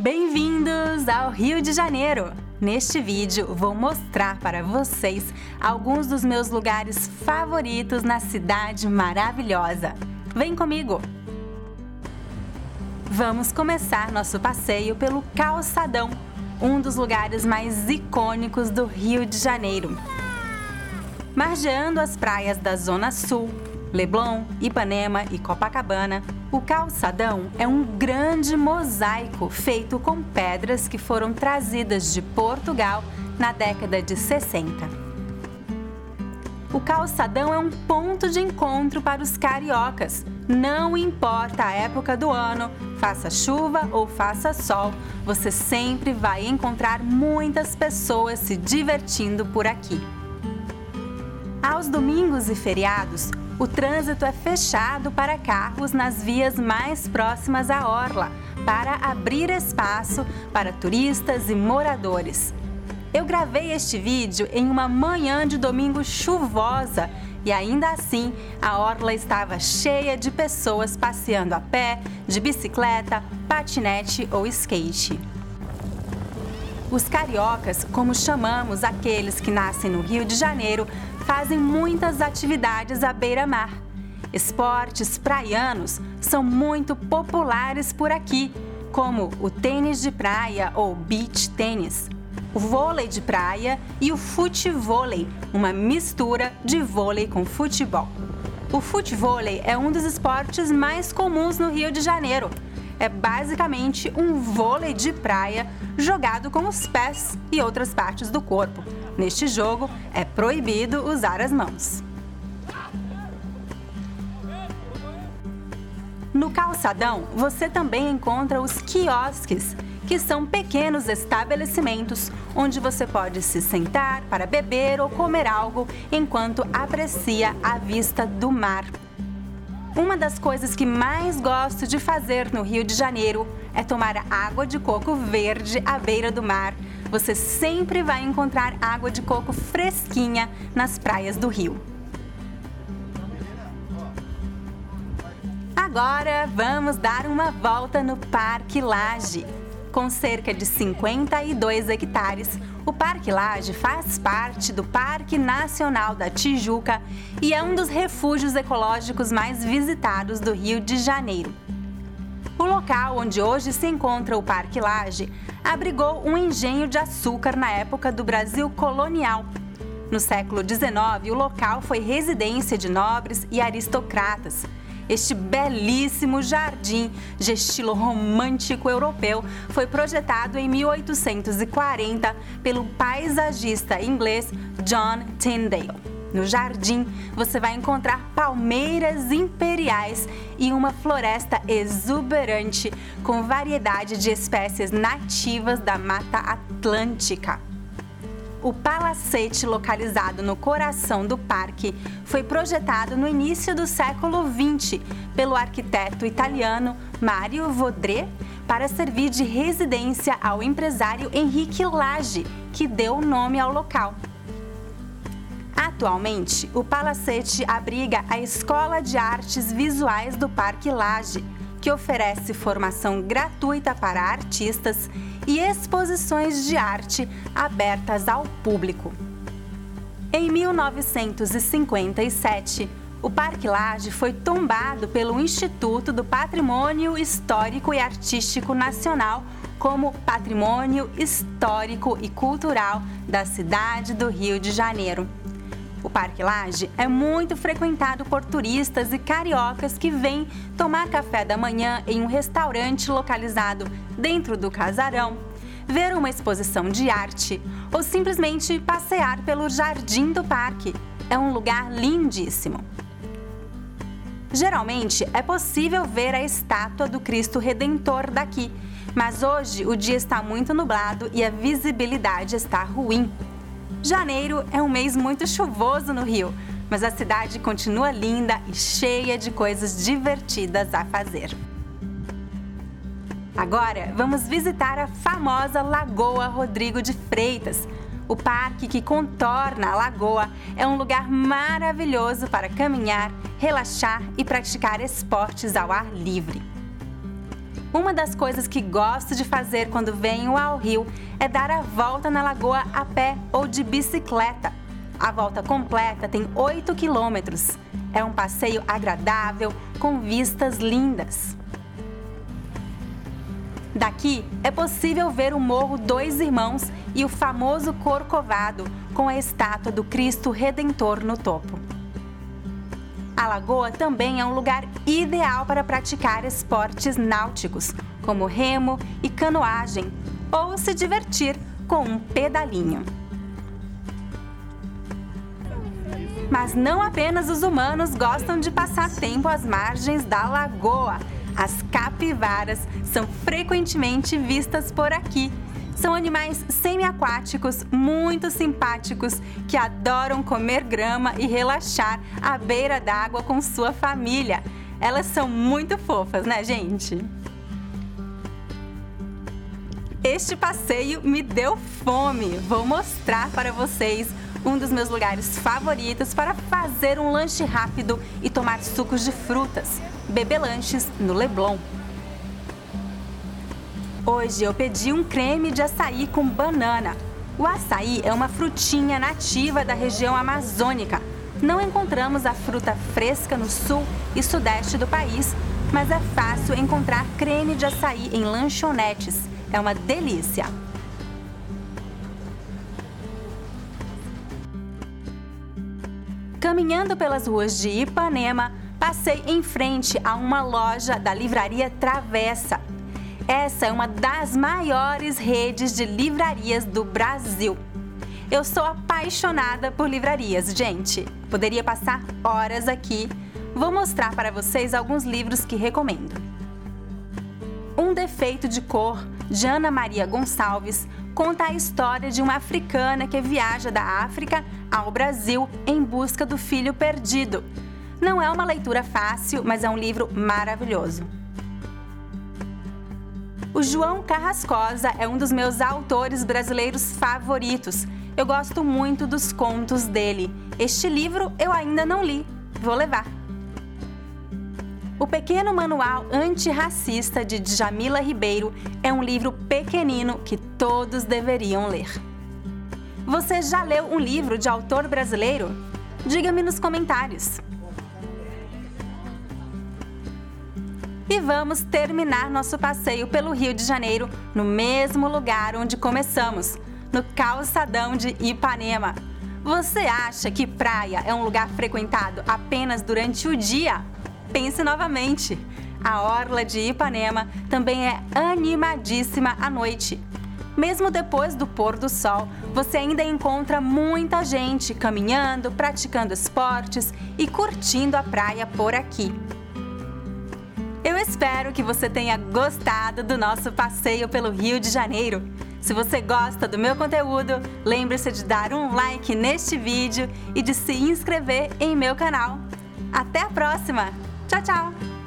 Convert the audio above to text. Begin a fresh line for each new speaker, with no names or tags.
Bem-vindos ao Rio de Janeiro! Neste vídeo vou mostrar para vocês alguns dos meus lugares favoritos na cidade maravilhosa. Vem comigo! Vamos começar nosso passeio pelo Calçadão, um dos lugares mais icônicos do Rio de Janeiro. Margeando as praias da Zona Sul, Leblon, Ipanema e Copacabana, o calçadão é um grande mosaico feito com pedras que foram trazidas de Portugal na década de 60. O calçadão é um ponto de encontro para os cariocas. Não importa a época do ano, faça chuva ou faça sol, você sempre vai encontrar muitas pessoas se divertindo por aqui. Aos domingos e feriados, o trânsito é fechado para carros nas vias mais próximas à orla, para abrir espaço para turistas e moradores. Eu gravei este vídeo em uma manhã de domingo chuvosa e ainda assim a orla estava cheia de pessoas passeando a pé, de bicicleta, patinete ou skate. Os cariocas, como chamamos aqueles que nascem no Rio de Janeiro, fazem muitas atividades à beira-mar. Esportes praianos são muito populares por aqui, como o tênis de praia ou beach tênis, o vôlei de praia e o futevôlei, uma mistura de vôlei com futebol. O futevôlei é um dos esportes mais comuns no Rio de Janeiro. É basicamente um vôlei de praia jogado com os pés e outras partes do corpo. Neste jogo, é proibido usar as mãos. No calçadão, você também encontra os quiosques, que são pequenos estabelecimentos onde você pode se sentar para beber ou comer algo enquanto aprecia a vista do mar. Uma das coisas que mais gosto de fazer no Rio de Janeiro é tomar água de coco verde à beira do mar você sempre vai encontrar água de coco fresquinha nas praias do Rio. Agora vamos dar uma volta no Parque Lage. Com cerca de 52 hectares, o Parque Lage faz parte do Parque Nacional da Tijuca e é um dos refúgios ecológicos mais visitados do Rio de Janeiro. O local onde hoje se encontra o Parque Lage abrigou um engenho de açúcar na época do Brasil colonial. No século XIX, o local foi residência de nobres e aristocratas. Este belíssimo jardim de estilo romântico europeu foi projetado em 1840 pelo paisagista inglês John Tyndale. No jardim, você vai encontrar palmeiras imperiais e uma floresta exuberante com variedade de espécies nativas da Mata Atlântica. O palacete, localizado no coração do parque, foi projetado no início do século XX pelo arquiteto italiano Mario Vodré para servir de residência ao empresário Henrique Lage, que deu o nome ao local. Atualmente, o Palacete abriga a Escola de Artes Visuais do Parque Lage, que oferece formação gratuita para artistas e exposições de arte abertas ao público. Em 1957, o Parque Lage foi tombado pelo Instituto do Patrimônio Histórico e Artístico Nacional como Patrimônio Histórico e Cultural da cidade do Rio de Janeiro. O Parque Lage é muito frequentado por turistas e cariocas que vêm tomar café da manhã em um restaurante localizado dentro do casarão, ver uma exposição de arte ou simplesmente passear pelo jardim do parque. É um lugar lindíssimo. Geralmente é possível ver a estátua do Cristo Redentor daqui, mas hoje o dia está muito nublado e a visibilidade está ruim. Janeiro é um mês muito chuvoso no Rio, mas a cidade continua linda e cheia de coisas divertidas a fazer. Agora vamos visitar a famosa Lagoa Rodrigo de Freitas. O parque que contorna a lagoa é um lugar maravilhoso para caminhar, relaxar e praticar esportes ao ar livre. Uma das coisas que gosto de fazer quando venho ao Rio é dar a volta na lagoa a pé ou de bicicleta. A volta completa tem 8 quilômetros. É um passeio agradável, com vistas lindas. Daqui é possível ver o Morro Dois Irmãos e o famoso Corcovado, com a estátua do Cristo Redentor no topo. A lagoa também é um lugar ideal para praticar esportes náuticos, como remo e canoagem, ou se divertir com um pedalinho. Mas não apenas os humanos gostam de passar tempo às margens da lagoa. As capivaras são frequentemente vistas por aqui são animais semiaquáticos muito simpáticos que adoram comer grama e relaxar à beira d'água com sua família. Elas são muito fofas, né, gente? Este passeio me deu fome. Vou mostrar para vocês um dos meus lugares favoritos para fazer um lanche rápido e tomar sucos de frutas. Bebê Lanches no Leblon. Hoje eu pedi um creme de açaí com banana. O açaí é uma frutinha nativa da região amazônica. Não encontramos a fruta fresca no sul e sudeste do país, mas é fácil encontrar creme de açaí em lanchonetes. É uma delícia! Caminhando pelas ruas de Ipanema, passei em frente a uma loja da livraria Travessa essa é uma das maiores redes de livrarias do Brasil. Eu sou apaixonada por livrarias, gente. Poderia passar horas aqui. Vou mostrar para vocês alguns livros que recomendo. Um Defeito de Cor, de Ana Maria Gonçalves, conta a história de uma africana que viaja da África ao Brasil em busca do filho perdido. Não é uma leitura fácil, mas é um livro maravilhoso. O João Carrascosa é um dos meus autores brasileiros favoritos. Eu gosto muito dos contos dele. Este livro eu ainda não li. Vou levar. O Pequeno Manual Antirracista de Djamila Ribeiro é um livro pequenino que todos deveriam ler. Você já leu um livro de autor brasileiro? Diga-me nos comentários. E vamos terminar nosso passeio pelo Rio de Janeiro no mesmo lugar onde começamos, no calçadão de Ipanema. Você acha que praia é um lugar frequentado apenas durante o dia? Pense novamente. A orla de Ipanema também é animadíssima à noite. Mesmo depois do pôr do sol, você ainda encontra muita gente caminhando, praticando esportes e curtindo a praia por aqui. Eu espero que você tenha gostado do nosso passeio pelo Rio de Janeiro. Se você gosta do meu conteúdo, lembre-se de dar um like neste vídeo e de se inscrever em meu canal. Até a próxima! Tchau, tchau!